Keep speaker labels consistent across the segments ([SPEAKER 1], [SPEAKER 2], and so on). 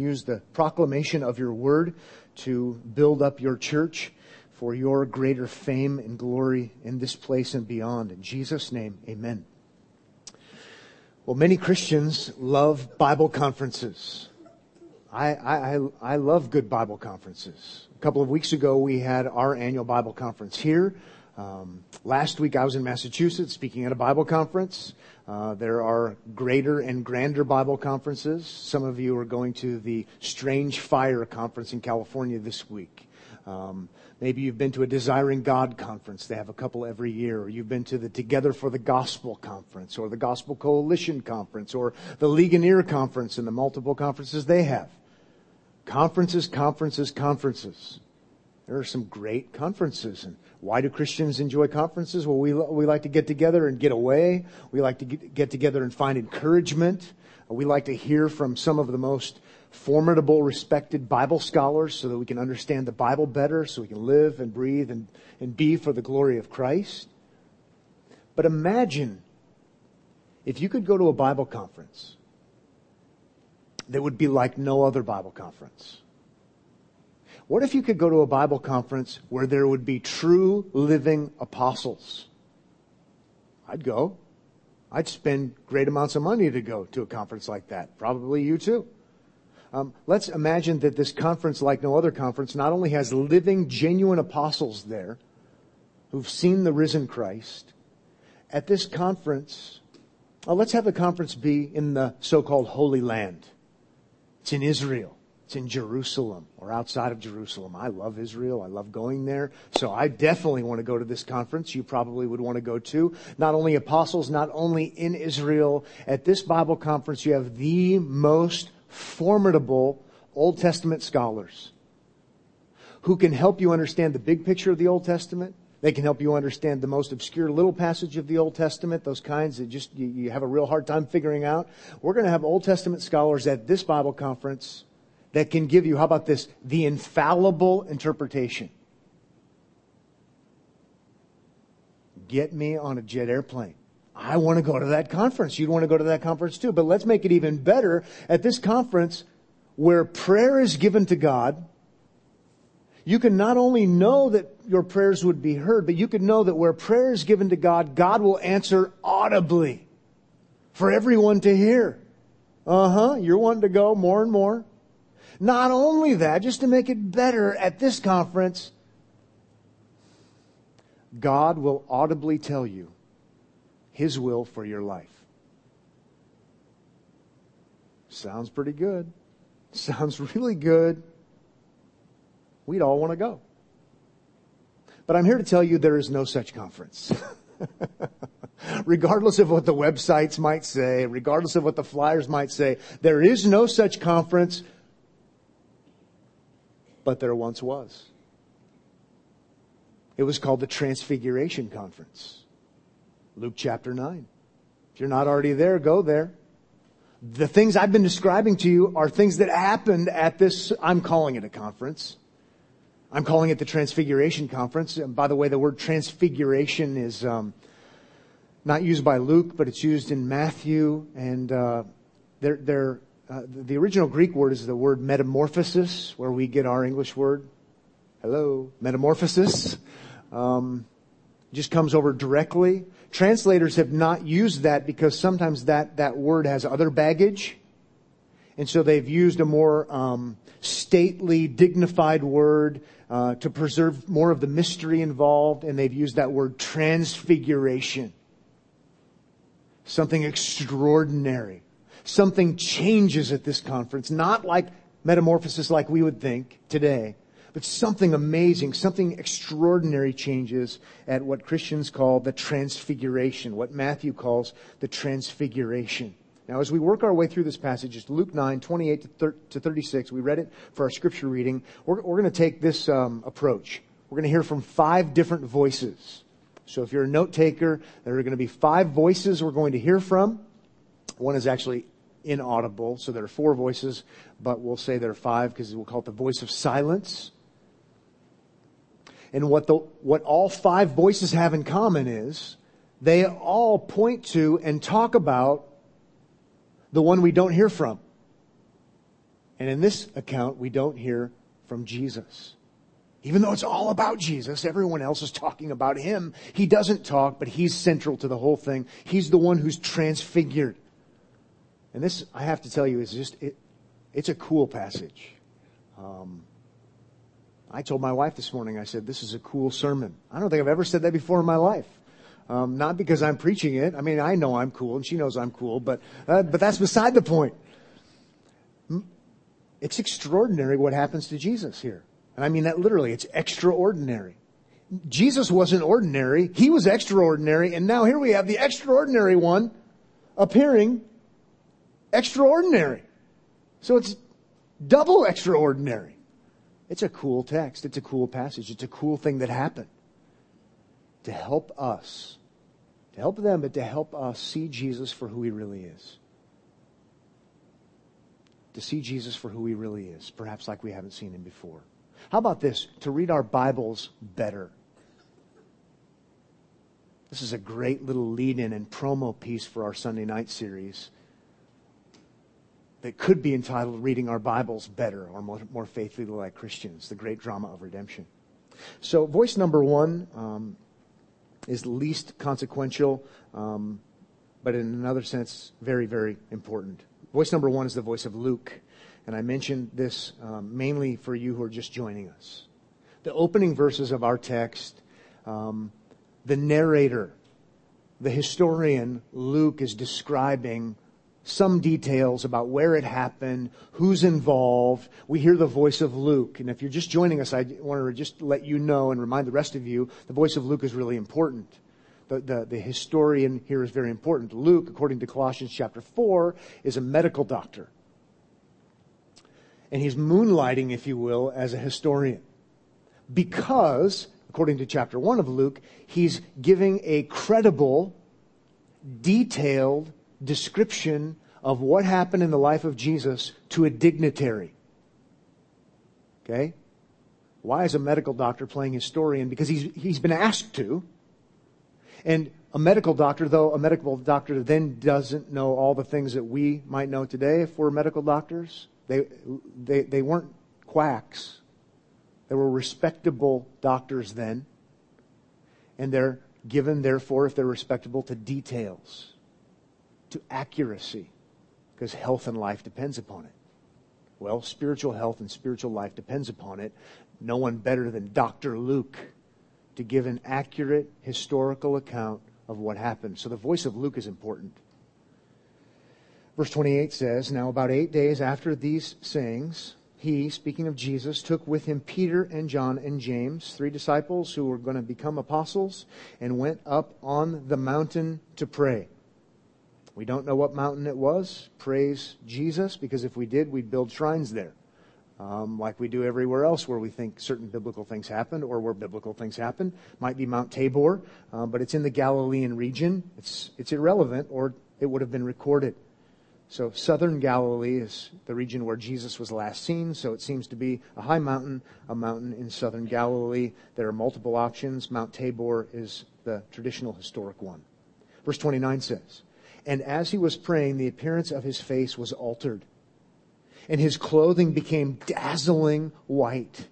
[SPEAKER 1] use the proclamation of your word to build up your church for your greater fame and glory in this place and beyond. In Jesus' name, amen. Well, many Christians love Bible conferences. I, I, I love good Bible conferences. A couple of weeks ago, we had our annual Bible conference here. Um, last week, I was in Massachusetts speaking at a Bible conference. Uh, there are greater and grander Bible conferences. Some of you are going to the Strange Fire conference in California this week. Um, maybe you've been to a Desiring God conference. They have a couple every year. Or you've been to the Together for the Gospel conference or the Gospel Coalition conference or the Ligonier conference and the multiple conferences they have. Conferences, conferences, conferences. There are some great conferences and why do Christians enjoy conferences? Well, we, we like to get together and get away. We like to get, get together and find encouragement. We like to hear from some of the most formidable, respected Bible scholars so that we can understand the Bible better, so we can live and breathe and, and be for the glory of Christ. But imagine if you could go to a Bible conference that would be like no other Bible conference. What if you could go to a Bible conference where there would be true living apostles? I'd go. I'd spend great amounts of money to go to a conference like that. Probably you too. Um, let's imagine that this conference, like no other conference, not only has living, genuine apostles there who've seen the risen Christ. At this conference, uh, let's have the conference be in the so-called Holy Land. It's in Israel. It's in Jerusalem or outside of Jerusalem. I love Israel. I love going there. So I definitely want to go to this conference. You probably would want to go too. Not only apostles, not only in Israel. At this Bible conference, you have the most formidable Old Testament scholars who can help you understand the big picture of the Old Testament. They can help you understand the most obscure little passage of the Old Testament, those kinds that just you, you have a real hard time figuring out. We're going to have Old Testament scholars at this Bible conference that can give you, how about this, the infallible interpretation. Get me on a jet airplane. I want to go to that conference. You'd want to go to that conference too. But let's make it even better. At this conference, where prayer is given to God, you can not only know that your prayers would be heard, but you can know that where prayer is given to God, God will answer audibly for everyone to hear. Uh huh. You're wanting to go more and more. Not only that, just to make it better at this conference, God will audibly tell you His will for your life. Sounds pretty good. Sounds really good. We'd all want to go. But I'm here to tell you there is no such conference. regardless of what the websites might say, regardless of what the flyers might say, there is no such conference but there once was. It was called the Transfiguration Conference. Luke chapter 9. If you're not already there, go there. The things I've been describing to you are things that happened at this, I'm calling it a conference. I'm calling it the Transfiguration Conference. And by the way, the word transfiguration is um, not used by Luke, but it's used in Matthew. And uh, they're, they're uh, the original Greek word is the word metamorphosis, where we get our English word. Hello, metamorphosis. Um, just comes over directly. Translators have not used that because sometimes that, that word has other baggage. And so they've used a more um, stately, dignified word uh, to preserve more of the mystery involved, and they've used that word transfiguration. Something extraordinary something changes at this conference, not like metamorphosis like we would think today, but something amazing, something extraordinary changes at what Christians call the transfiguration, what Matthew calls the transfiguration. Now, as we work our way through this passage, it's Luke 9, 28 to 36. We read it for our scripture reading. We're, we're going to take this um, approach. We're going to hear from five different voices. So if you're a note taker, there are going to be five voices we're going to hear from. One is actually inaudible, so there are four voices, but we'll say there are five because we'll call it the voice of silence. And what the, what all five voices have in common is they all point to and talk about the one we don't hear from. And in this account, we don't hear from Jesus. Even though it's all about Jesus, everyone else is talking about him. He doesn't talk, but he's central to the whole thing. He's the one who's transfigured. And this, I have to tell you, is just, it, it's a cool passage. Um, I told my wife this morning, I said, this is a cool sermon. I don't think I've ever said that before in my life. Um, not because I'm preaching it. I mean, I know I'm cool and she knows I'm cool, but, uh, but that's beside the point. It's extraordinary what happens to Jesus here. And I mean that literally. It's extraordinary. Jesus wasn't ordinary. He was extraordinary. And now here we have the extraordinary one appearing extraordinary. So it's double extraordinary. It's a cool text. It's a cool passage. It's a cool thing that happened to help us, to help them, but to help us see Jesus for who he really is to see Jesus for who he really is, perhaps like we haven't seen him before. How about this? To read our Bibles better. This is a great little lead in and promo piece for our Sunday night series that could be entitled Reading Our Bibles Better or More, more Faithfully Like Christians, the great drama of redemption. So, voice number one um, is least consequential, um, but in another sense, very, very important. Voice number one is the voice of Luke. And I mentioned this um, mainly for you who are just joining us. The opening verses of our text, um, the narrator, the historian, Luke, is describing some details about where it happened, who's involved. We hear the voice of Luke. And if you're just joining us, I want to just let you know and remind the rest of you the voice of Luke is really important the, the, the historian here is very important. Luke, according to Colossians chapter 4, is a medical doctor. And he's moonlighting, if you will, as a historian. Because, according to chapter 1 of Luke, he's giving a credible, detailed description of what happened in the life of Jesus to a dignitary. Okay? Why is a medical doctor playing historian? Because he's, he's been asked to. And a medical doctor, though a medical doctor then doesn't know all the things that we might know today if we're medical doctors, they, they, they weren't quacks. They were respectable doctors then. And they're given, therefore, if they're respectable, to details, to accuracy, because health and life depends upon it. Well, spiritual health and spiritual life depends upon it. No one better than Dr. Luke to give an accurate historical account of what happened. So the voice of Luke is important. Verse 28 says, Now about eight days after these sayings, he, speaking of Jesus, took with him Peter and John and James, three disciples who were going to become apostles, and went up on the mountain to pray. We don't know what mountain it was. Praise Jesus, because if we did, we'd build shrines there um, like we do everywhere else where we think certain biblical things happened or where biblical things happen. Might be Mount Tabor, um, but it's in the Galilean region. It's, it's irrelevant or it would have been recorded. So southern Galilee is the region where Jesus was last seen. So it seems to be a high mountain, a mountain in southern Galilee. There are multiple options. Mount Tabor is the traditional historic one. Verse 29 says, And as he was praying, the appearance of his face was altered and his clothing became dazzling white.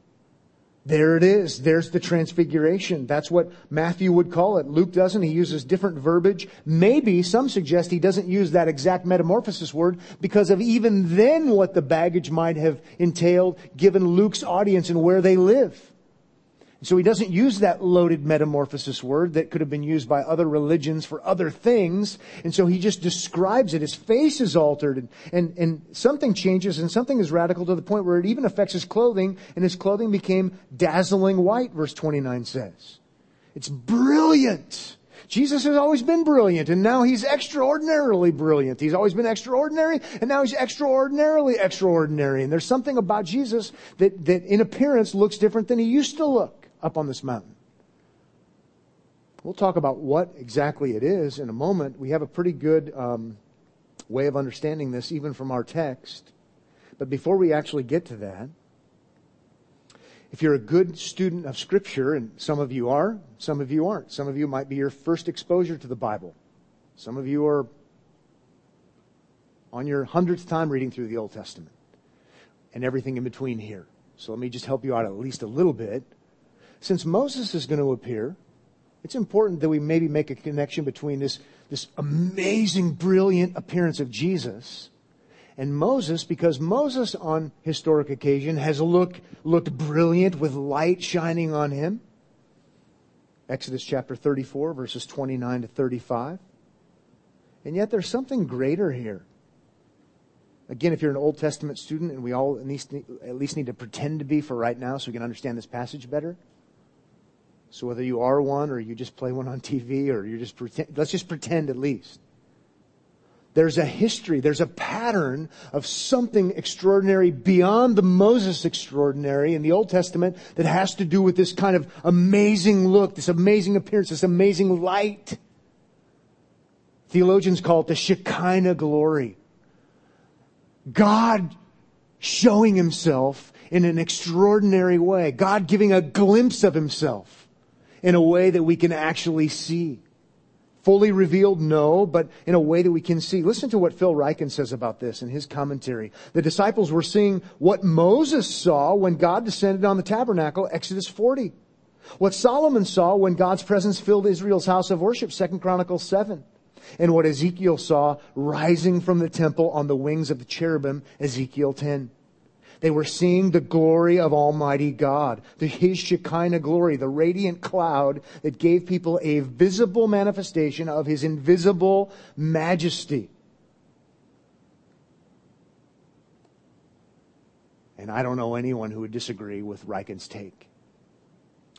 [SPEAKER 1] There it is. There's the transfiguration. That's what Matthew would call it. Luke doesn't. He uses different verbiage. Maybe some suggest he doesn't use that exact metamorphosis word because of even then what the baggage might have entailed given Luke's audience and where they live. So he doesn't use that loaded metamorphosis word that could have been used by other religions for other things. And so he just describes it. His face is altered and, and, and something changes and something is radical to the point where it even affects his clothing and his clothing became dazzling white, verse 29 says. It's brilliant. Jesus has always been brilliant and now he's extraordinarily brilliant. He's always been extraordinary and now he's extraordinarily extraordinary. And there's something about Jesus that, that in appearance looks different than he used to look up on this mountain. We'll talk about what exactly it is in a moment. We have a pretty good um, way of understanding this, even from our text. But before we actually get to that, if you're a good student of Scripture, and some of you are, some of you aren't. Some of you might be your first exposure to the Bible. Some of you are on your hundredth time reading through the Old Testament. and everything in between here. So let me just help you out at least a little bit. Since Moses is going to appear, it's important that we maybe make a connection between this, this amazing, brilliant appearance of Jesus and Moses, because Moses on historic occasion has looked, looked brilliant with light shining on him. Exodus chapter 34, verses 29 to 35. And yet there's something greater here. Again, if you're an Old Testament student, and we all at least, at least need to pretend to be for right now so we can understand this passage better. So whether you are one or you just play one on TV or you're just pretend, let's just pretend at least. There's a history, there's a pattern of something extraordinary beyond the Moses extraordinary in the Old Testament that has to do with this kind of amazing look, this amazing appearance, this amazing light. Theologians call it the Shekinah glory. God showing himself in an extraordinary way. God giving a glimpse of himself in a way that we can actually see. Fully revealed, no, but in a way that we can see. Listen to what Phil Ryken says about this in his commentary. The disciples were seeing what Moses saw when God descended on the tabernacle, Exodus 40. What Solomon saw when God's presence filled Israel's house of worship, 2 Chronicles 7 and what Ezekiel saw rising from the temple on the wings of the cherubim, Ezekiel 10. They were seeing the glory of Almighty God, the His Shekinah glory, the radiant cloud that gave people a visible manifestation of His invisible majesty. And I don't know anyone who would disagree with Ryken's take,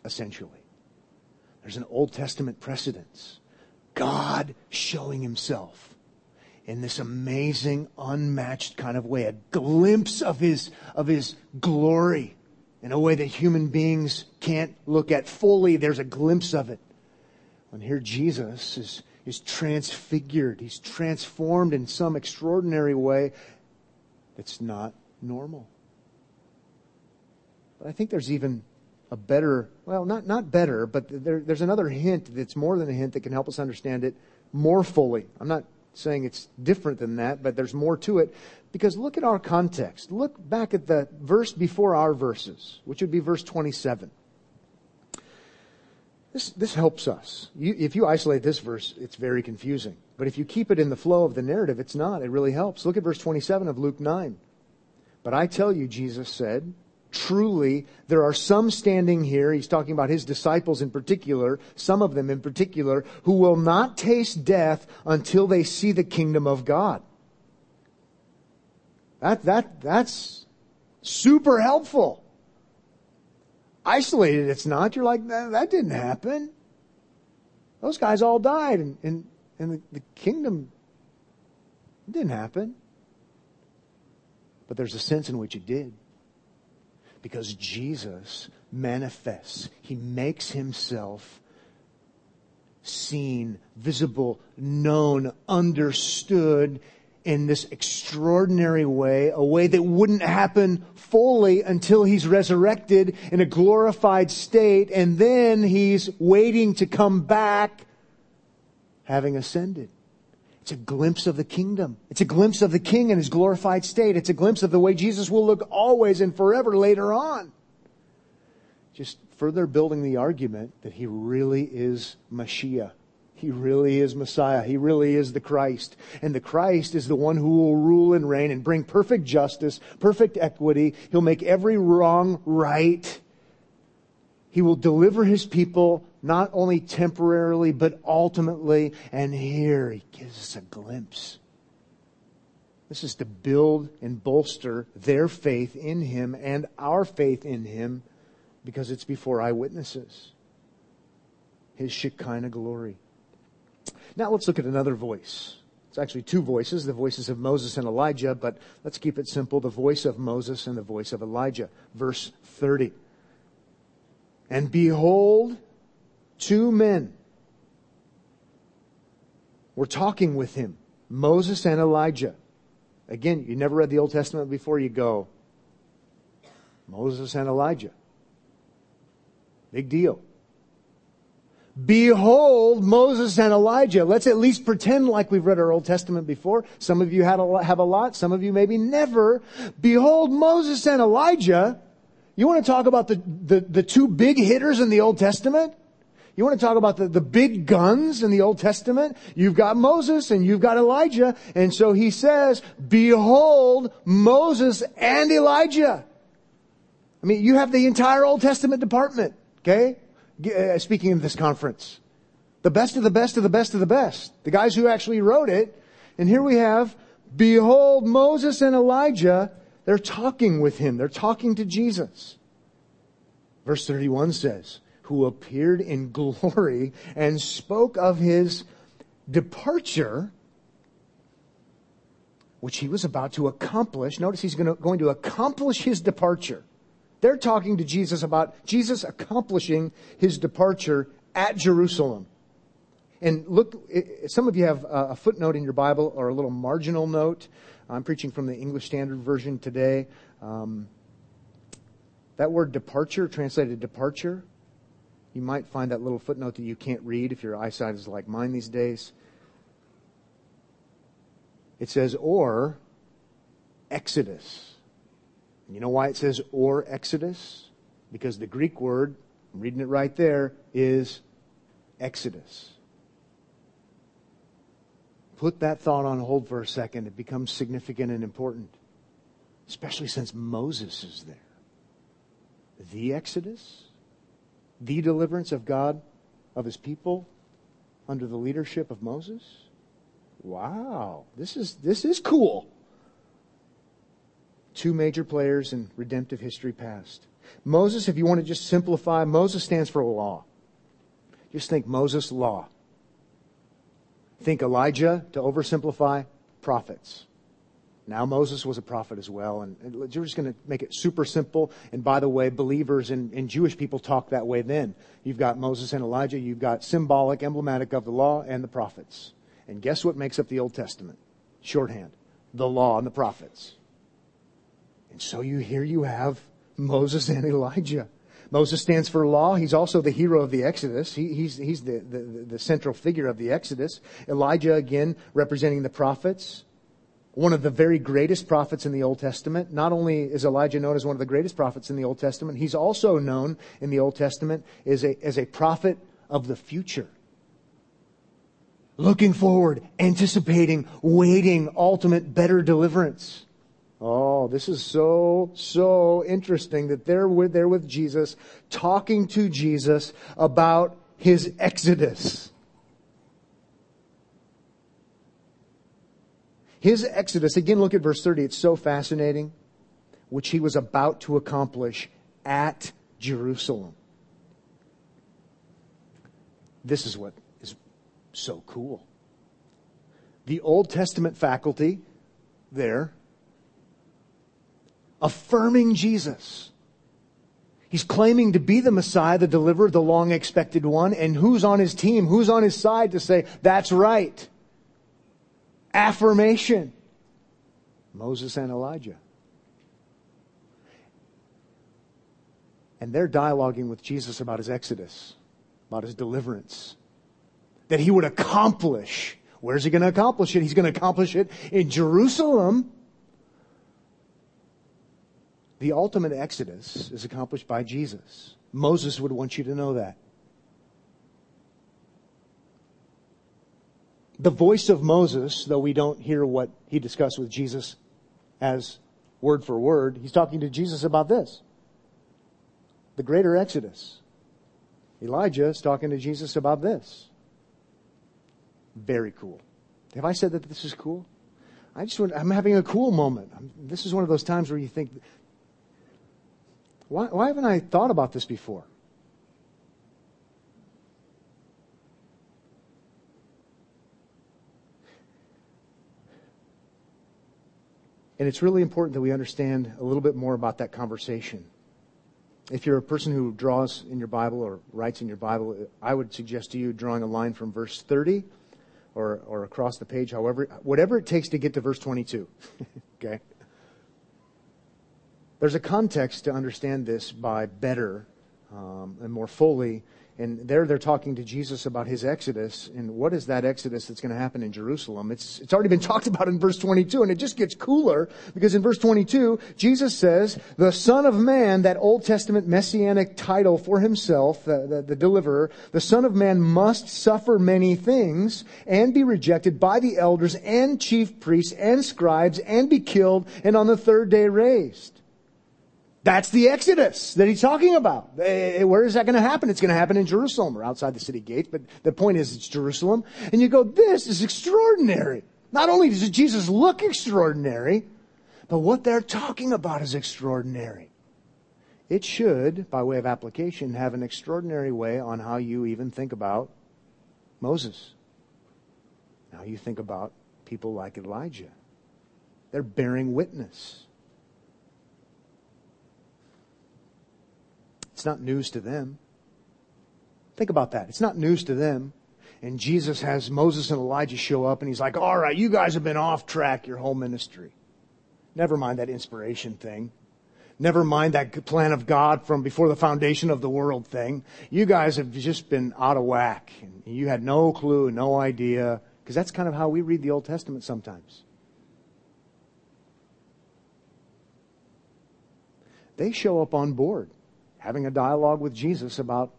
[SPEAKER 1] essentially. There's an Old Testament precedence God showing himself in this amazing, unmatched kind of way, a glimpse of his, of his glory in a way that human beings can't look at fully. There's a glimpse of it. When here Jesus is, is transfigured, he's transformed in some extraordinary way that's not normal. But I think there's even a better, well, not, not better, but there, there's another hint that's more than a hint that can help us understand it more fully. I'm not saying it's different than that, but there's more to it. Because look at our context. Look back at the verse before our verses, which would be verse 27. This, this helps us. You, if you isolate this verse, it's very confusing. But if you keep it in the flow of the narrative, it's not. It really helps. Look at verse 27 of Luke 9. But I tell you, Jesus said, truly, there are some standing here, he's talking about his disciples in particular, some of them in particular, who will not taste death until they see the kingdom of God. That, that, that's super helpful. Isolated, it's not. You're like, that, that didn't happen. Those guys all died, and, and, and the, the kingdom didn't happen. But there's a sense in which it did because Jesus manifests. He makes himself seen, visible, known, understood in this extraordinary way, a way that wouldn't happen fully until he's resurrected in a glorified state, and then he's waiting to come back having ascended. It's a glimpse of the kingdom. It's a glimpse of the king in his glorified state. It's a glimpse of the way Jesus will look always and forever later on. Just further building the argument that he really is Mashiach. He really is Messiah. He really is the Christ. And the Christ is the one who will rule and reign and bring perfect justice, perfect equity. He'll make every wrong right. He will deliver his people not only temporarily, but ultimately. And here he gives us a glimpse. This is to build and bolster their faith in him and our faith in him because it's before eyewitnesses. His Shekinah glory. Now let's look at another voice. It's actually two voices, the voices of Moses and Elijah, but let's keep it simple. The voice of Moses and the voice of Elijah. Verse 30. And behold, two men were talking with him, Moses and Elijah. Again, you never read the Old Testament before, you go, Moses and Elijah. Big deal. Behold Moses and Elijah. Let's at least pretend like we've read our Old Testament before. Some of you had a have a lot. Some of you maybe never. Behold Moses and Elijah. You want to talk about the, the, the two big hitters in the Old Testament? You want to talk about the, the big guns in the Old Testament? You've got Moses and you've got Elijah. And so he says, behold Moses and Elijah. I mean, you have the entire Old Testament department, okay? Uh, speaking of this conference. The best of the best of the best of the best. The guys who actually wrote it. And here we have, behold Moses and Elijah. They're talking with him. They're talking to Jesus. Verse 31 says, who appeared in glory and spoke of his departure, which he was about to accomplish. Notice he's going to accomplish his departure. They're talking to Jesus about Jesus accomplishing his departure at Jerusalem. And look, some of you have a footnote in your Bible or a little marginal note. I'm preaching from the English Standard Version today. Um, that word departure, translated departure, you might find that little footnote that you can't read if your eyesight is like mine these days. It says, or Exodus. You know why it says or Exodus? Because the Greek word, I'm reading it right there, is Exodus. Put that thought on hold for a second. It becomes significant and important, especially since Moses is there. The Exodus, the deliverance of God, of his people, under the leadership of Moses. Wow, this is, this is cool two major players in redemptive history past. Moses, if you want to just simplify, Moses stands for law. Just think Moses law. Think Elijah, to oversimplify, prophets. Now Moses was a prophet as well, and you're just going to make it super simple. And by the way, believers and, and Jewish people talk that way then. You've got Moses and Elijah, you've got symbolic, emblematic of the law and the prophets. And guess what makes up the Old Testament? Shorthand. The law and the prophets. And so you here you have Moses and Elijah. Moses stands for law. He's also the hero of the Exodus. He, he's he's the, the, the central figure of the Exodus. Elijah, again, representing the prophets. One of the very greatest prophets in the Old Testament. Not only is Elijah known as one of the greatest prophets in the Old Testament, he's also known in the Old Testament as a, as a prophet of the future. Looking forward, anticipating, waiting, ultimate, better deliverance. Oh, this is so, so interesting that they're with, they're with Jesus, talking to Jesus about his exodus. His exodus, again, look at verse 30. It's so fascinating, which he was about to accomplish at Jerusalem. This is what is so cool. The Old Testament faculty there affirming Jesus. He's claiming to be the Messiah, the deliverer, the long expected one. And who's on his team? Who's on his side to say, that's right? Affirmation. Moses and Elijah. And they're dialoguing with Jesus about his exodus, about his deliverance, that he would accomplish. Where's he going to accomplish it? He's going to accomplish it in Jerusalem the ultimate exodus is accomplished by Jesus. Moses would want you to know that. The voice of Moses, though we don't hear what he discussed with Jesus as word for word, he's talking to Jesus about this. The greater exodus. Elijah is talking to Jesus about this. Very cool. Have I said that this is cool? I just want, I'm having a cool moment. I'm, this is one of those times where you think why, why haven't I thought about this before? And it's really important that we understand a little bit more about that conversation. If you're a person who draws in your Bible or writes in your Bible, I would suggest to you drawing a line from verse 30 or, or across the page, however, whatever it takes to get to verse 22. okay? There's a context to understand this by better um, and more fully and there they're talking to Jesus about his exodus and what is that exodus that's going to happen in Jerusalem. It's, it's already been talked about in verse 22 and it just gets cooler because in verse 22, Jesus says, the son of man, that Old Testament messianic title for himself, the, the, the deliverer, the son of man must suffer many things and be rejected by the elders and chief priests and scribes and be killed and on the third day raised. That's the Exodus that he's talking about. Eh, where is that going to happen? It's going to happen in Jerusalem or outside the city gates, but the point is it's Jerusalem. And you go, this is extraordinary. Not only does Jesus look extraordinary, but what they're talking about is extraordinary. It should, by way of application, have an extraordinary way on how you even think about Moses. Now you think about people like Elijah. They're bearing witness It's not news to them. Think about that. It's not news to them. And Jesus has Moses and Elijah show up and he's like, all right, you guys have been off track your whole ministry. Never mind that inspiration thing. Never mind that plan of God from before the foundation of the world thing. You guys have just been out of whack. And you had no clue, no idea. Because that's kind of how we read the Old Testament sometimes. They show up on board having a dialogue with Jesus about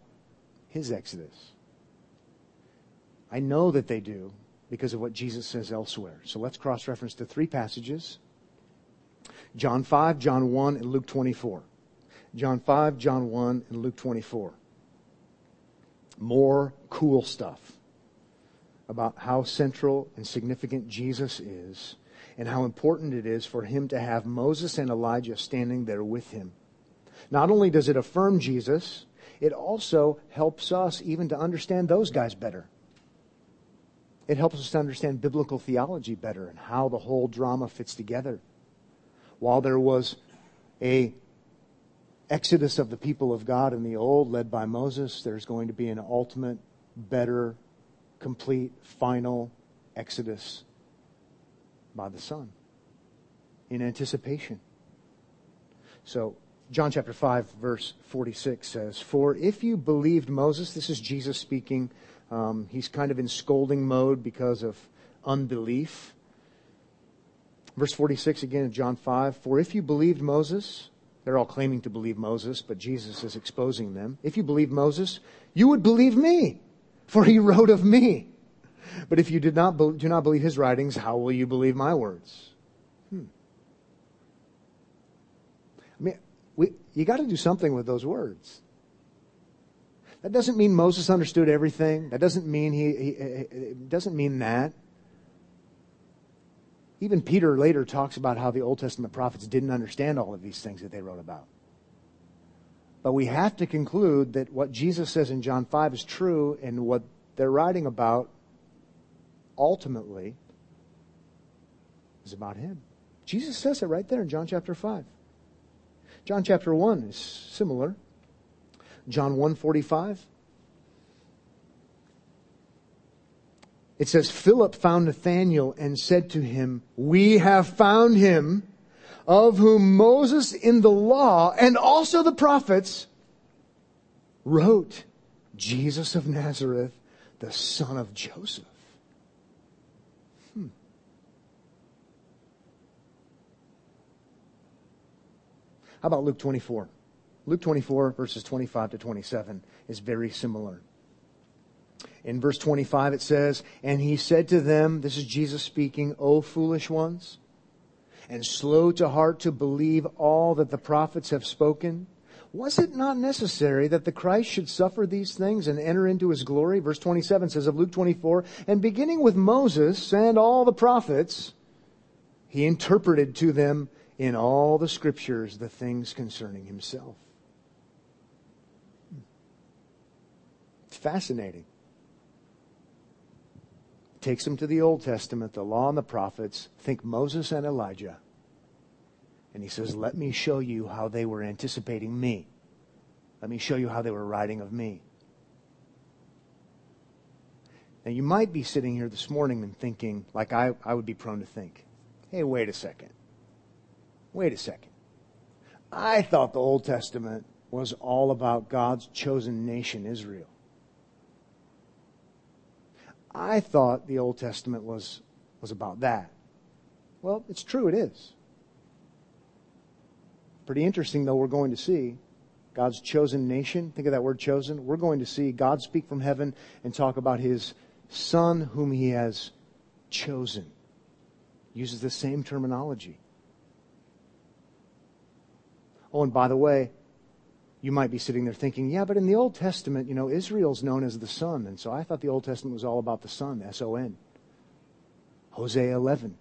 [SPEAKER 1] his exodus. I know that they do because of what Jesus says elsewhere. So let's cross reference to three passages John 5, John 1, and Luke 24. John 5, John 1, and Luke 24. More cool stuff about how central and significant Jesus is and how important it is for him to have Moses and Elijah standing there with him not only does it affirm Jesus, it also helps us even to understand those guys better. It helps us to understand biblical theology better and how the whole drama fits together. While there was a exodus of the people of God in the old led by Moses, there's going to be an ultimate, better, complete, final exodus by the Son in anticipation. So John chapter 5, verse 46 says, For if you believed Moses, this is Jesus speaking, um, he's kind of in scolding mode because of unbelief. Verse 46 again of John 5, For if you believed Moses, they're all claiming to believe Moses, but Jesus is exposing them. If you believe Moses, you would believe me, for he wrote of me. But if you did not do not believe his writings, how will you believe my words? Hmm. I mean, we, you got to do something with those words. That doesn't mean Moses understood everything. That doesn't mean he, he it doesn't mean that. Even Peter later talks about how the Old Testament prophets didn't understand all of these things that they wrote about. But we have to conclude that what Jesus says in John 5 is true and what they're writing about ultimately is about him. Jesus says it right there in John chapter 5. John chapter 1 is similar. John 145. It says, Philip found Nathanael and said to him, We have found him of whom Moses in the law and also the prophets wrote, Jesus of Nazareth, the son of Joseph. How about Luke 24? Luke 24, verses 25 to 27, is very similar. In verse 25, it says, And he said to them, This is Jesus speaking, O foolish ones, and slow to heart to believe all that the prophets have spoken. Was it not necessary that the Christ should suffer these things and enter into his glory? Verse 27 says of Luke 24, And beginning with Moses and all the prophets, he interpreted to them in all the scriptures the things concerning himself. It's fascinating. Takes him to the Old Testament, the law and the prophets. Think Moses and Elijah. And he says, Let me show you how they were anticipating me. Let me show you how they were writing of me. Now, you might be sitting here this morning and thinking, like I, I would be prone to think, hey, wait a second wait a second. I thought the Old Testament was all about God's chosen nation, Israel. I thought the Old Testament was, was about that. Well, it's true, it is. Pretty interesting, though, we're going to see God's chosen nation. Think of that word chosen. We're going to see God speak from heaven and talk about his son whom he has chosen. Uses the same terminology. Oh, and by the way, you might be sitting there thinking, yeah, but in the Old Testament, you know, Israel's known as the son. And so I thought the Old Testament was all about the son, S O N. Hosea 11.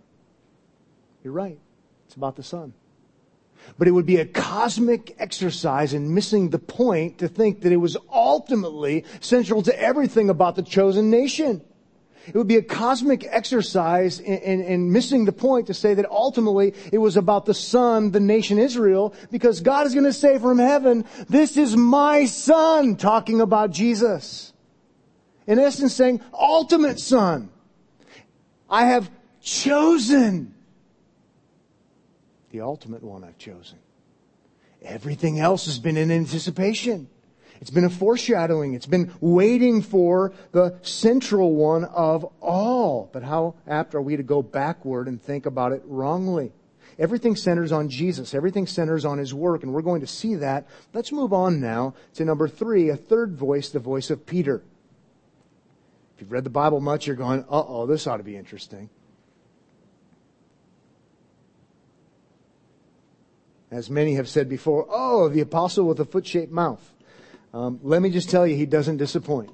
[SPEAKER 1] You're right. It's about the son. But it would be a cosmic exercise in missing the point to think that it was ultimately central to everything about the chosen nation. It would be a cosmic exercise in, in, in, missing the point to say that ultimately it was about the son, the nation Israel, because God is going to say from heaven, this is my son, talking about Jesus. In essence saying, ultimate son. I have chosen the ultimate one I've chosen. Everything else has been in anticipation. It's been a foreshadowing. It's been waiting for the central one of all. But how apt are we to go backward and think about it wrongly? Everything centers on Jesus. Everything centers on His work, and we're going to see that. Let's move on now to number three, a third voice, the voice of Peter. If you've read the Bible much, you're going, uh oh, this ought to be interesting. As many have said before, oh, the apostle with a foot shaped mouth. Um, let me just tell you, he doesn't disappoint.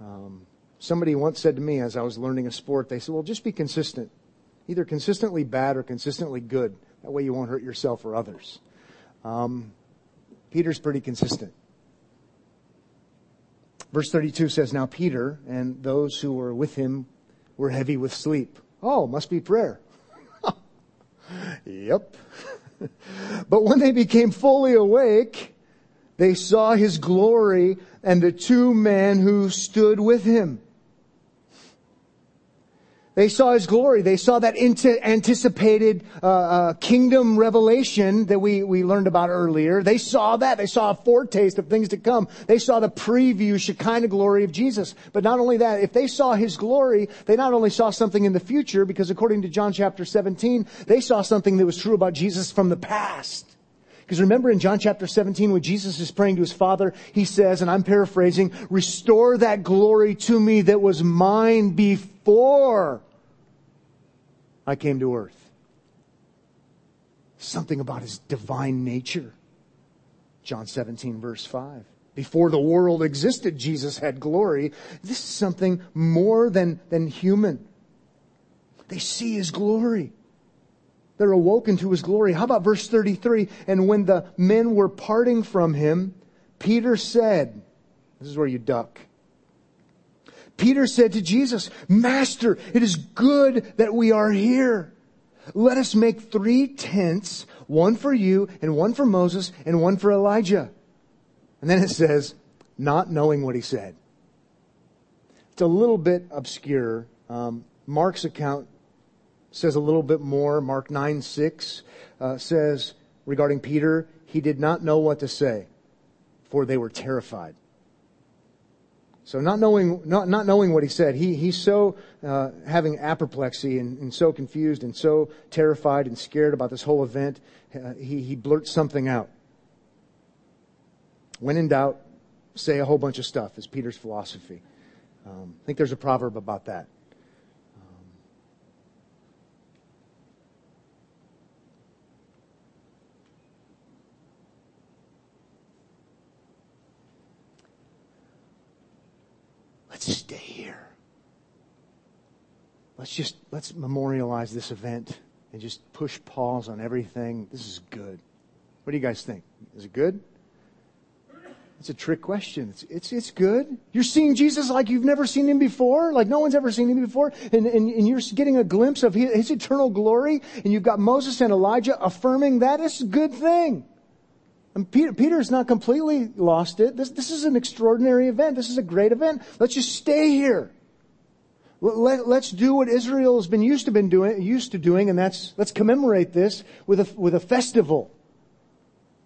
[SPEAKER 1] Um, somebody once said to me as I was learning a sport, they said, well, just be consistent. Either consistently bad or consistently good. That way you won't hurt yourself or others. Um, Peter's pretty consistent. Verse 32 says, Now Peter and those who were with him were heavy with sleep. Oh, must be prayer. yep. but when they became fully awake, they saw his glory and the two men who stood with him. They saw his glory. They saw that anticipated uh, uh, kingdom revelation that we, we learned about earlier. They saw that. They saw a foretaste of things to come. They saw the preview, Shekinah glory of Jesus. But not only that, if they saw his glory, they not only saw something in the future, because according to John chapter 17, they saw something that was true about Jesus from the past. Because remember in John chapter 17 when Jesus is praying to his Father, he says, and I'm paraphrasing, restore that glory to me that was mine before I came to earth. Something about his divine nature. John 17 verse 5. Before the world existed, Jesus had glory. This is something more than, than human. They see his glory. They're awoken to his glory. How about verse 33? And when the men were parting from him, Peter said, This is where you duck. Peter said to Jesus, Master, it is good that we are here. Let us make three tents, one for you, and one for Moses, and one for Elijah. And then it says, not knowing what he said. It's a little bit obscure. Um, Mark's account says a little bit more. Mark 9 6 uh, says regarding Peter, he did not know what to say, for they were terrified. So not knowing, not, not knowing what he said, he, he's so uh, having apoplexy and, and, so confused and so terrified and scared about this whole event, uh, he, he blurts something out. When in doubt, say a whole bunch of stuff is Peter's philosophy. Um, I think there's a proverb about that. Stay here. Let's just, let's memorialize this event and just push pause on everything. This is good. What do you guys think? Is it good? It's a trick question. It's, it's, it's good. You're seeing Jesus like you've never seen him before, like no one's ever seen him before, and, and, and you're getting a glimpse of his, his eternal glory, and you've got Moses and Elijah affirming that. It's a good thing. And Peter, Peter's not completely lost it. This, this is an extraordinary event. This is a great event. Let's just stay here. Let, us do what Israel has been used to been doing, used to doing, and that's let's commemorate this with a with a festival.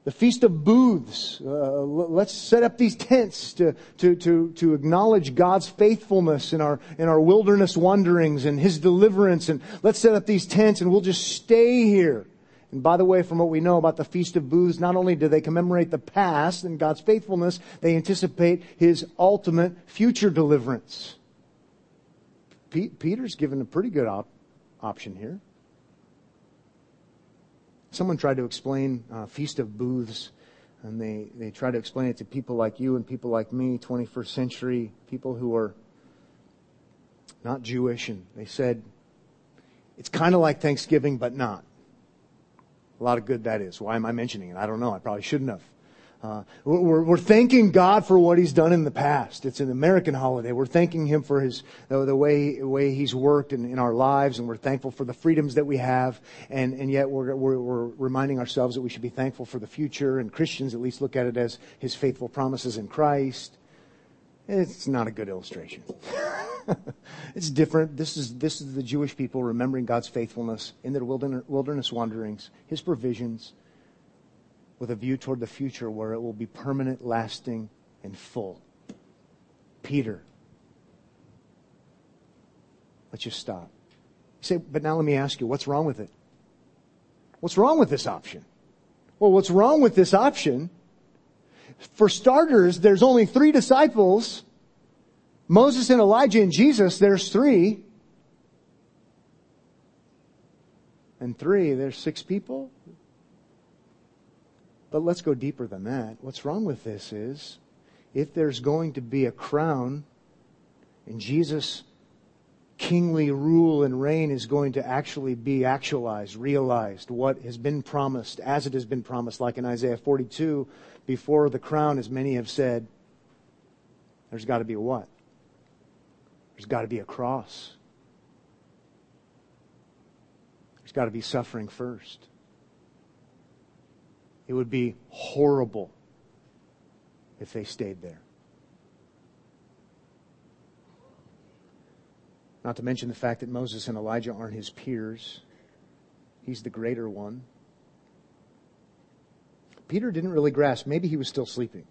[SPEAKER 1] the Feast of Booths. Uh, let's set up these tents to, to, to, to acknowledge God's faithfulness in our, in our wilderness wanderings and His deliverance. And let's set up these tents and we'll just stay here. And by the way, from what we know about the Feast of Booths, not only do they commemorate the past and God's faithfulness, they anticipate His ultimate future deliverance. Peter's given a pretty good op- option here. Someone tried to explain uh, Feast of Booths, and they, they tried to explain it to people like you and people like me, 21st century people who are not Jewish, and they said, it's kind of like Thanksgiving, but not. A lot of good that is. Why am I mentioning it? I don't know. I probably shouldn't have. Uh, we're, we're, thanking God for what He's done in the past. It's an American holiday. We're thanking Him for His the, the way way He's worked in, in, our lives, and we're thankful for the freedoms that we have. And and yet we're, we're, we're reminding ourselves that we should be thankful for the future. And Christians at least look at it as His faithful promises in Christ. It's not a good illustration. it's different. This is this is the Jewish people remembering God's faithfulness in their wilderness, wanderings, His provisions with a view toward the future where it will be permanent, lasting, and full. Peter. Let's just stop. You say, but now let me ask you, what's wrong with it? What's wrong with this option? Well, what's wrong with this option? For starters, there's only three disciples. Moses and Elijah and Jesus, there's three. And three, there's six people. But let's go deeper than that. What's wrong with this is if there's going to be a crown and Jesus' kingly rule and reign is going to actually be actualized, realized, what has been promised as it has been promised, like in Isaiah 42, before the crown, as many have said, there's got to be what? There's got to be a cross. There's got to be suffering first. It would be horrible if they stayed there. Not to mention the fact that Moses and Elijah aren't his peers. He's the greater one. Peter didn't really grasp, maybe he was still sleeping,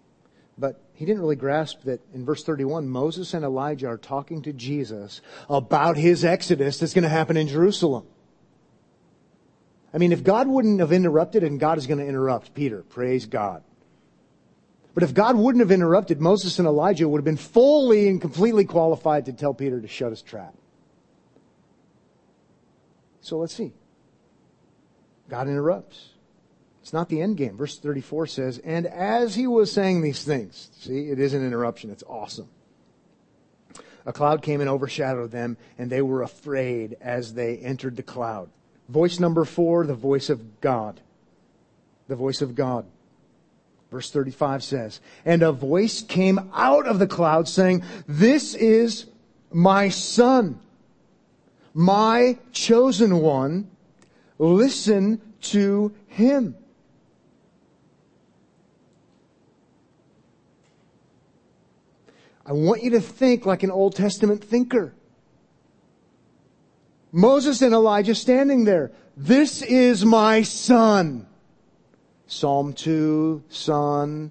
[SPEAKER 1] but he didn't really grasp that in verse 31, Moses and Elijah are talking to Jesus about his exodus that's going to happen in Jerusalem. I mean, if God wouldn't have interrupted, and God is going to interrupt Peter, praise God. But if God wouldn't have interrupted, Moses and Elijah would have been fully and completely qualified to tell Peter to shut his trap. So let's see. God interrupts. It's not the end game. Verse 34 says, And as he was saying these things, see, it is an interruption. It's awesome. A cloud came and overshadowed them, and they were afraid as they entered the cloud. Voice number four, the voice of God. The voice of God. Verse 35 says, And a voice came out of the cloud saying, This is my son, my chosen one. Listen to him. I want you to think like an Old Testament thinker. Moses and Elijah standing there. This is my son. Psalm 2, son,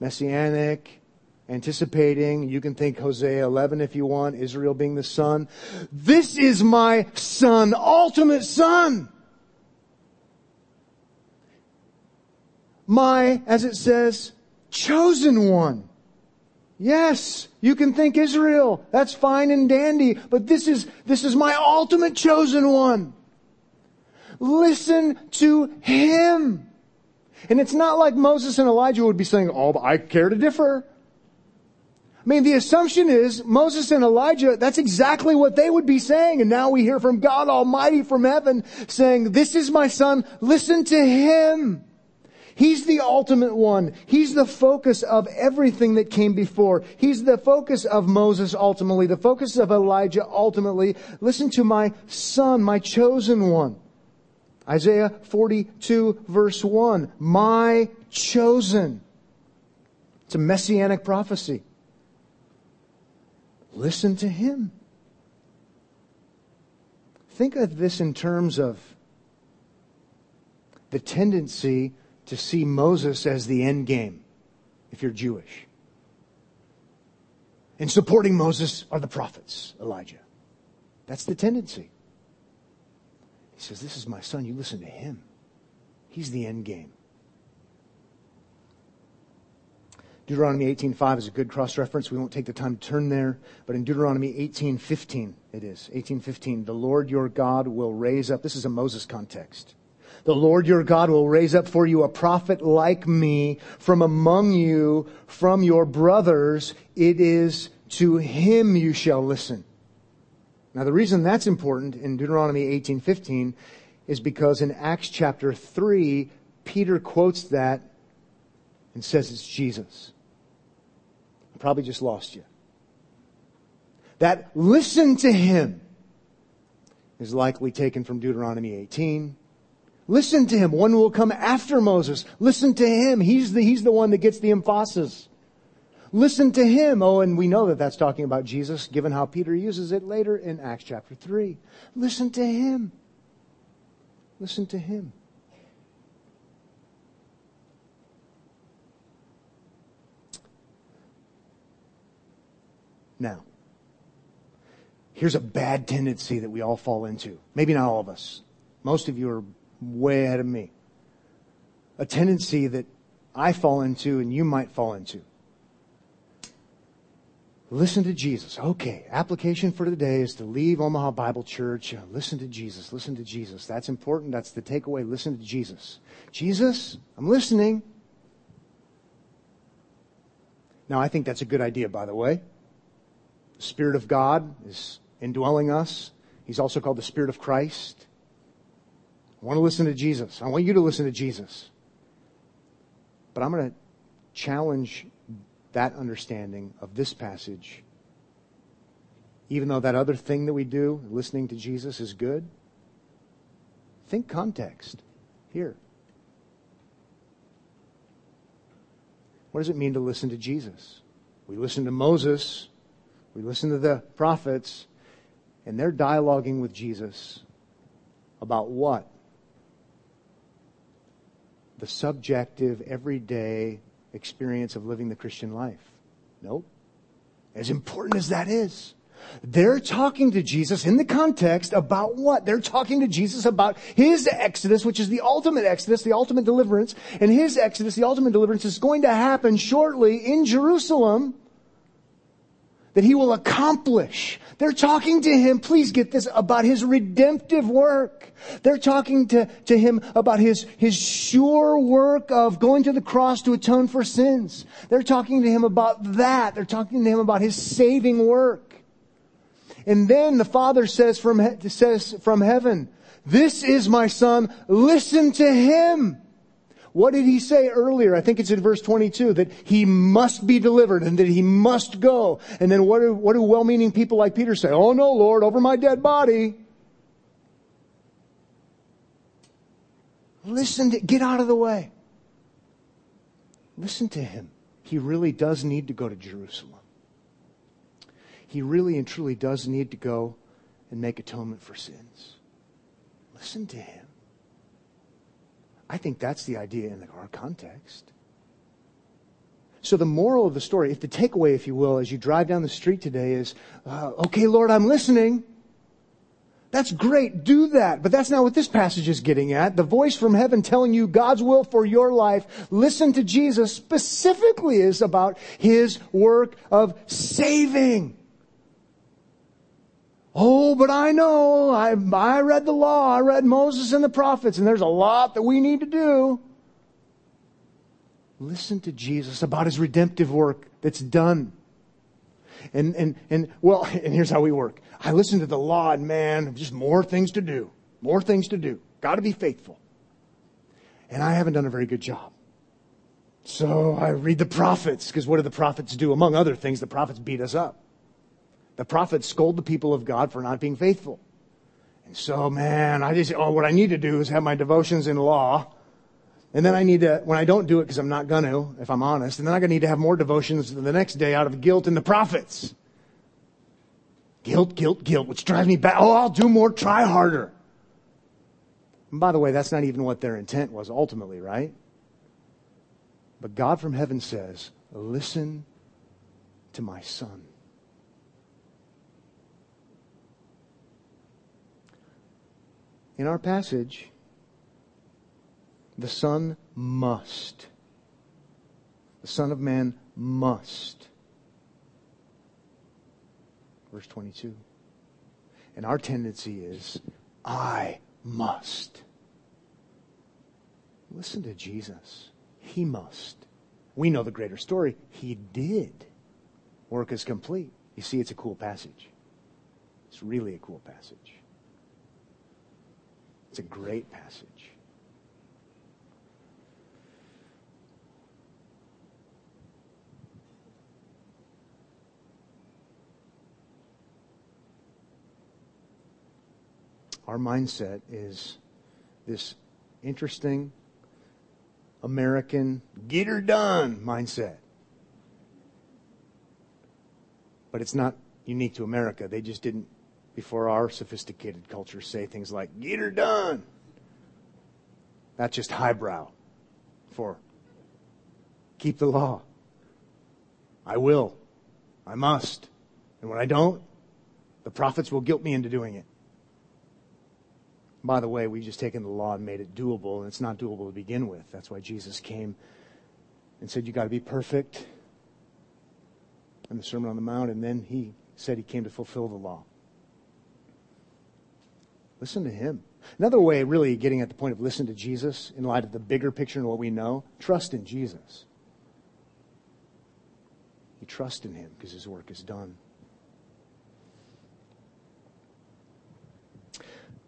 [SPEAKER 1] messianic, anticipating. You can think Hosea 11 if you want, Israel being the son. This is my son, ultimate son. My, as it says, chosen one. Yes, you can think Israel. That's fine and dandy, but this is, this is my ultimate chosen one. Listen to him. And it's not like Moses and Elijah would be saying, oh, but I care to differ. I mean, the assumption is Moses and Elijah, that's exactly what they would be saying. And now we hear from God Almighty from heaven saying, this is my son, listen to him. He's the ultimate one. He's the focus of everything that came before. He's the focus of Moses ultimately, the focus of Elijah ultimately. Listen to my son, my chosen one. Isaiah 42 verse 1. My chosen. It's a messianic prophecy. Listen to him. Think of this in terms of the tendency to see Moses as the end game if you're Jewish. And supporting Moses are the prophets, Elijah. That's the tendency. He says, This is my son. You listen to him. He's the end game. Deuteronomy 18:5 is a good cross reference. We won't take the time to turn there, but in Deuteronomy 18:15 it is. 18:15, the Lord your God will raise up. This is a Moses context. The Lord your God will raise up for you a prophet like me from among you, from your brothers. It is to him you shall listen. Now the reason that's important in Deuteronomy 18:15 is because in Acts chapter 3, Peter quotes that and says it's Jesus. I probably just lost you. That listen to him is likely taken from Deuteronomy 18. Listen to him. One will come after Moses. Listen to him. He's the, he's the one that gets the emphasis. Listen to him. Oh, and we know that that's talking about Jesus, given how Peter uses it later in Acts chapter 3. Listen to him. Listen to him. Now, here's a bad tendency that we all fall into. Maybe not all of us. Most of you are way ahead of me. A tendency that I fall into and you might fall into. Listen to Jesus. Okay, application for today is to leave Omaha Bible Church. Listen to Jesus. Listen to Jesus. That's important. That's the takeaway. Listen to Jesus. Jesus, I'm listening. Now, I think that's a good idea, by the way. The Spirit of God is indwelling us. He's also called the Spirit of Christ. I want to listen to Jesus. I want you to listen to Jesus. But I'm going to challenge that understanding of this passage. Even though that other thing that we do, listening to Jesus, is good, think context here. What does it mean to listen to Jesus? We listen to Moses we listen to the prophets, and they're dialoguing with Jesus about what? The subjective, everyday experience of living the Christian life. Nope. As important as that is, they're talking to Jesus in the context about what? They're talking to Jesus about his exodus, which is the ultimate exodus, the ultimate deliverance. And his exodus, the ultimate deliverance, is going to happen shortly in Jerusalem that he will accomplish. They're talking to him, please get this, about his redemptive work. They're talking to, to him about his, his sure work of going to the cross to atone for sins. They're talking to him about that. They're talking to him about his saving work. And then the Father says from, says from heaven, this is my son, listen to him. What did he say earlier? I think it's in verse 22 that he must be delivered and that he must go. And then what do, what do well-meaning people like Peter say? Oh no, Lord, over my dead body. Listen to, get out of the way. Listen to him. He really does need to go to Jerusalem. He really and truly does need to go and make atonement for sins. Listen to him. I think that's the idea in our context. So the moral of the story, if the takeaway, if you will, as you drive down the street today is, uh, okay, Lord, I'm listening. That's great. Do that. But that's not what this passage is getting at. The voice from heaven telling you God's will for your life, listen to Jesus, specifically is about His work of saving. Oh, but I know, I, I read the law, I read Moses and the prophets, and there's a lot that we need to do. Listen to Jesus about his redemptive work that's done. And, and, and, well, and here's how we work. I listen to the law and man, just more things to do. More things to do. Gotta be faithful. And I haven't done a very good job. So I read the prophets, because what do the prophets do? Among other things, the prophets beat us up. The prophets scold the people of God for not being faithful. And so, man, I just, oh, what I need to do is have my devotions in law. And then I need to, when I don't do it, because I'm not going to, if I'm honest, and then I'm going to need to have more devotions the next day out of guilt in the prophets. Guilt, guilt, guilt, which drives me back. Oh, I'll do more, try harder. And by the way, that's not even what their intent was ultimately, right? But God from heaven says, Listen to my son. In our passage, the Son must. The Son of Man must. Verse 22. And our tendency is, I must. Listen to Jesus. He must. We know the greater story. He did. Work is complete. You see, it's a cool passage. It's really a cool passage. It's a great passage. Our mindset is this interesting American get her done mindset. But it's not unique to America. They just didn't before our sophisticated culture say things like, get her done. That's just highbrow for keep the law. I will. I must. And when I don't, the prophets will guilt me into doing it. By the way, we've just taken the law and made it doable, and it's not doable to begin with. That's why Jesus came and said, You got to be perfect in the Sermon on the Mount, and then he said he came to fulfill the law. Listen to him. Another way, really, getting at the point of listen to Jesus in light of the bigger picture and what we know, trust in Jesus. You trust in him because his work is done.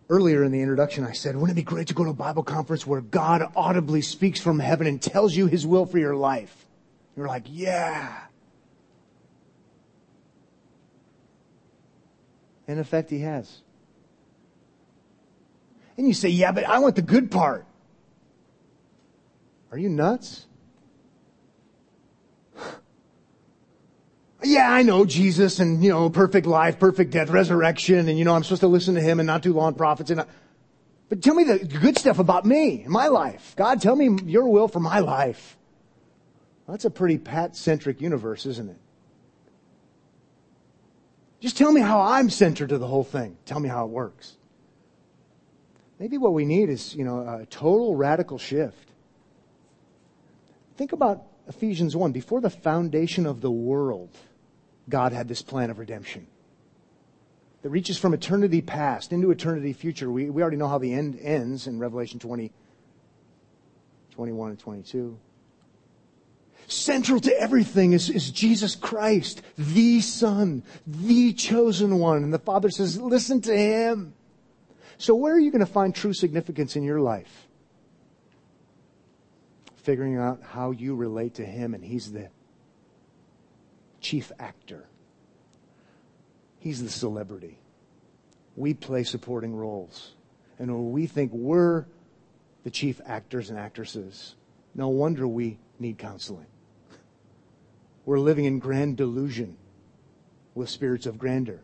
[SPEAKER 1] Earlier in the introduction, I said, wouldn't it be great to go to a Bible conference where God audibly speaks from heaven and tells you his will for your life? You're like, yeah. In effect, he has. And you say, yeah, but I want the good part. Are you nuts? yeah, I know Jesus and, you know, perfect life, perfect death, resurrection, and, you know, I'm supposed to listen to him and not do law and prophets. And, I, but tell me the good stuff about me and my life. God, tell me your will for my life. Well, that's a pretty Pat-centric universe, isn't it? Just tell me how I'm centered to the whole thing. Tell me how it works. Maybe what we need is, you know, a total radical shift. Think about Ephesians 1. Before the foundation of the world, God had this plan of redemption that reaches from eternity past into eternity future. We, we already know how the end ends in Revelation 20, 21 and 22. Central to everything is, is Jesus Christ, the Son, the chosen one. And the Father says, listen to Him. So where are you going to find true significance in your life? Figuring out how you relate to Him, and He's the chief actor. He's the celebrity. We play supporting roles. And when we think we're the chief actors and actresses, no wonder we need counseling. We're living in grand delusion with spirits of grandeur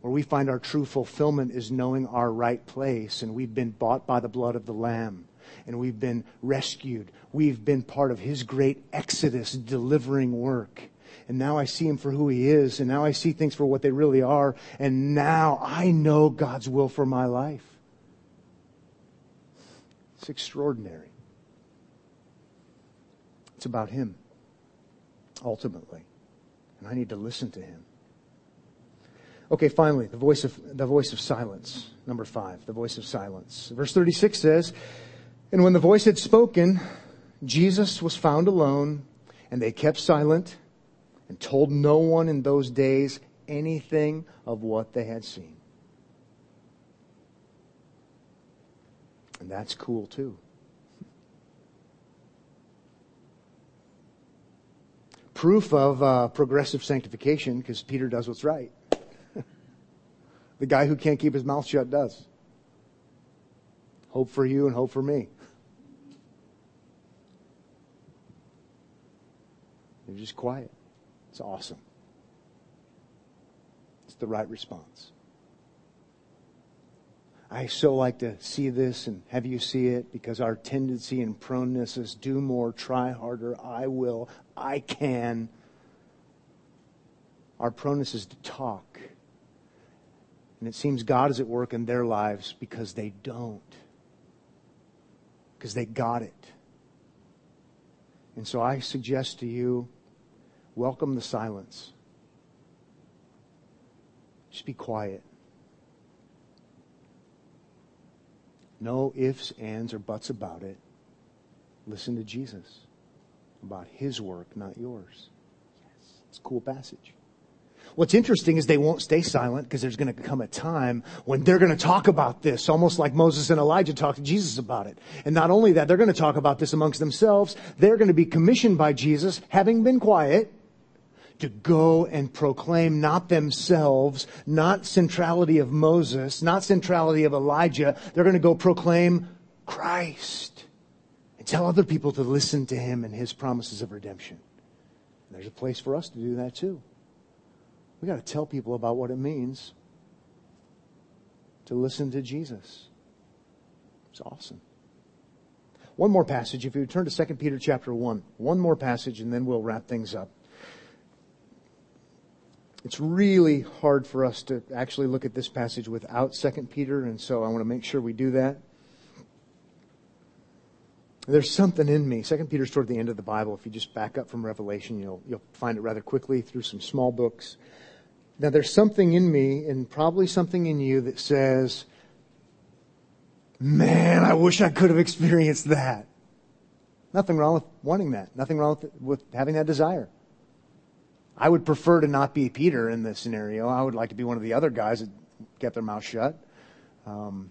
[SPEAKER 1] where we find our true fulfillment is knowing our right place and we've been bought by the blood of the Lamb and we've been rescued. We've been part of His great Exodus delivering work. And now I see Him for who He is and now I see things for what they really are and now I know God's will for my life. It's extraordinary. It's about Him, ultimately. And I need to listen to Him. Okay, finally, the voice of, the voice of silence. Number five, the voice of silence. Verse 36 says, And when the voice had spoken, Jesus was found alone, and they kept silent and told no one in those days anything of what they had seen. And that's cool too. Proof of uh, progressive sanctification, because Peter does what's right. The guy who can't keep his mouth shut does. Hope for you and hope for me. You're just quiet. It's awesome. It's the right response. I so like to see this and have you see it because our tendency and proneness is do more, try harder, I will, I can. Our proneness is to talk. And it seems God is at work in their lives because they don't. Because they got it. And so I suggest to you welcome the silence. Just be quiet. No ifs, ands, or buts about it. Listen to Jesus about his work, not yours. Yes, it's a cool passage. What's interesting is they won't stay silent because there's going to come a time when they're going to talk about this, almost like Moses and Elijah talked to Jesus about it. And not only that, they're going to talk about this amongst themselves. They're going to be commissioned by Jesus, having been quiet, to go and proclaim not themselves, not centrality of Moses, not centrality of Elijah. They're going to go proclaim Christ and tell other people to listen to him and his promises of redemption. And there's a place for us to do that too. We got to tell people about what it means to listen to Jesus. It's awesome. One more passage, if you turn to 2 Peter chapter 1, one more passage and then we'll wrap things up it's really hard for us to actually look at this passage without 2 Peter, and so I want to make sure we do that. There's something in me. 2 Peter's toward the end of the Bible. If you just back up from Revelation, you'll, you'll find it rather quickly through some small books. Now, there's something in me, and probably something in you, that says, Man, I wish I could have experienced that. Nothing wrong with wanting that. Nothing wrong with, with having that desire. I would prefer to not be Peter in this scenario. I would like to be one of the other guys that kept their mouth shut. Um,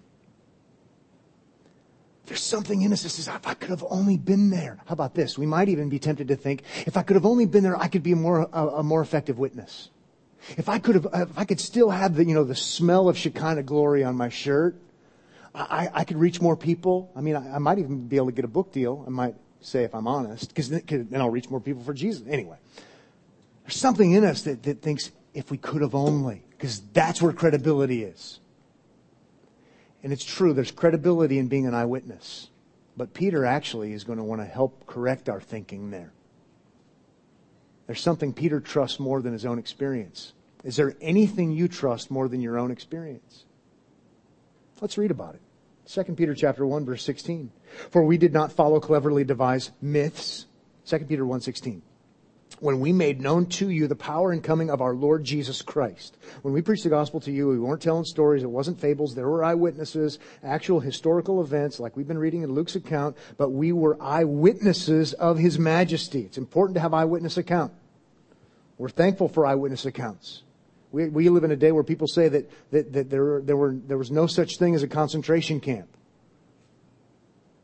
[SPEAKER 1] there's something in us that says, if I could have only been there. How about this? We might even be tempted to think, if I could have only been there, I could be a more, a, a more effective witness. If I could have, if I could still have the, you know, the smell of Shekinah glory on my shirt, I, I could reach more people. I mean, I, I might even be able to get a book deal. I might say, if I'm honest, because then, I'll reach more people for Jesus. Anyway. There's something in us that, that thinks, if we could have only, because that's where credibility is. And it's true, there's credibility in being an eyewitness. But Peter actually is going to want to help correct our thinking there. There's something Peter trusts more than his own experience. Is there anything you trust more than your own experience? Let's read about it. 2 Peter chapter 1 verse 16. For we did not follow cleverly devised myths. 2 Peter 1:16 when we made known to you the power and coming of our Lord Jesus Christ. When we preached the gospel to you, we weren't telling stories. It wasn't fables. There were eyewitnesses, actual historical events like we've been reading in Luke's account, but we were eyewitnesses of his majesty. It's important to have eyewitness account. We're thankful for eyewitness accounts. We, we live in a day where people say that, that, that there, there, were, there was no such thing as a concentration camp.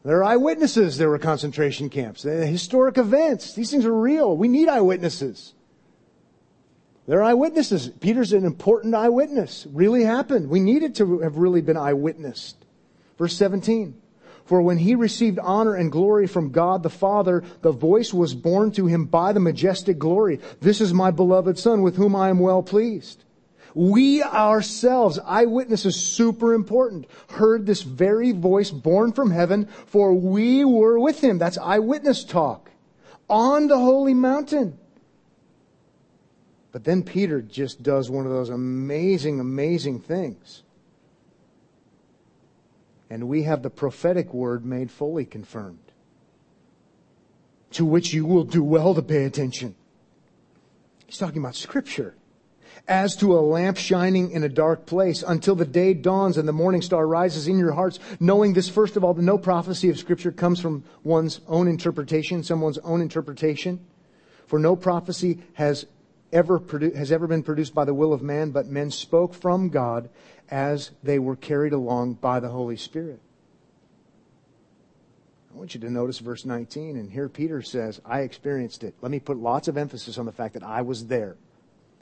[SPEAKER 1] There are eyewitnesses. There were concentration camps. Historic events. These things are real. We need eyewitnesses. There are eyewitnesses. Peter's an important eyewitness. Really happened. We needed to have really been eyewitnessed. Verse 17. For when he received honor and glory from God the Father, the voice was borne to him by the majestic glory. This is my beloved Son with whom I am well pleased. We ourselves, eyewitnesses, super important, heard this very voice borne from heaven, for we were with him. That's eyewitness talk. On the holy mountain. But then Peter just does one of those amazing, amazing things. And we have the prophetic word made fully confirmed. To which you will do well to pay attention. He's talking about scripture as to a lamp shining in a dark place until the day dawns and the morning star rises in your hearts, knowing this, first of all, that no prophecy of scripture comes from one's own interpretation, someone's own interpretation. For no prophecy has ever, produ- has ever been produced by the will of man, but men spoke from God as they were carried along by the Holy Spirit. I want you to notice verse 19, and here Peter says, I experienced it. Let me put lots of emphasis on the fact that I was there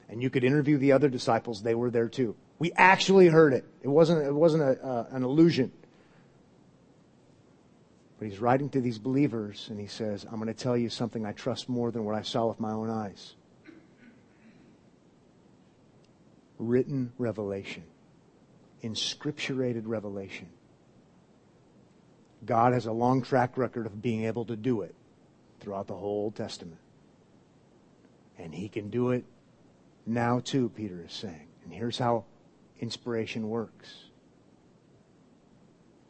[SPEAKER 1] and you could interview the other disciples. They were there too. We actually heard it. It wasn't, it wasn't a, uh, an illusion. But he's writing to these believers and he says, I'm going to tell you something I trust more than what I saw with my own eyes. Written revelation. inscripturated revelation. God has a long track record of being able to do it throughout the whole Testament. And he can do it now too, Peter is saying. And here's how inspiration works.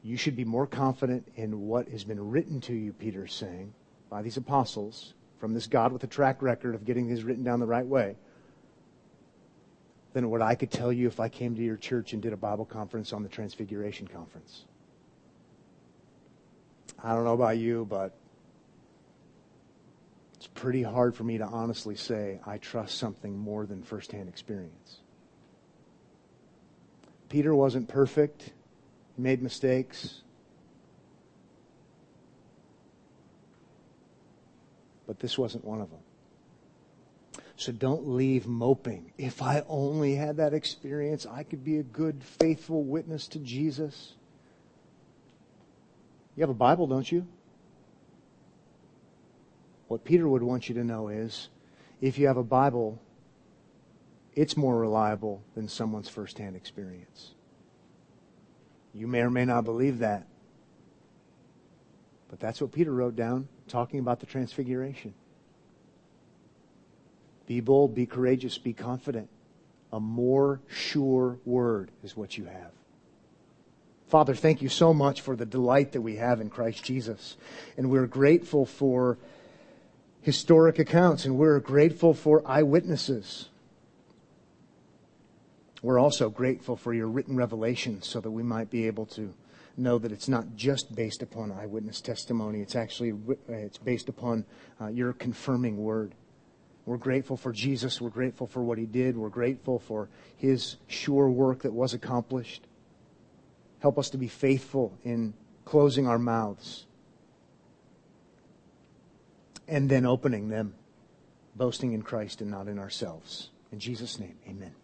[SPEAKER 1] You should be more confident in what has been written to you, Peter is saying, by these apostles, from this God with a track record of getting these written down the right way, than what I could tell you if I came to your church and did a Bible conference on the Transfiguration Conference. I don't know about you, but it's pretty hard for me to honestly say I trust something more than firsthand experience. Peter wasn't perfect, he made mistakes. But this wasn't one of them. So don't leave moping. If I only had that experience, I could be a good, faithful witness to Jesus. You have a Bible, don't you? What Peter would want you to know is if you have a Bible, it's more reliable than someone's firsthand experience. You may or may not believe that. But that's what Peter wrote down, talking about the transfiguration. Be bold, be courageous, be confident. A more sure word is what you have. Father, thank you so much for the delight that we have in Christ Jesus. And we're grateful for historic accounts, and we're grateful for eyewitnesses. We're also grateful for your written revelation so that we might be able to know that it's not just based upon eyewitness testimony. It's actually it's based upon uh, your confirming word. We're grateful for Jesus. We're grateful for what he did. We're grateful for his sure work that was accomplished. Help us to be faithful in closing our mouths and then opening them, boasting in Christ and not in ourselves. In Jesus' name, amen.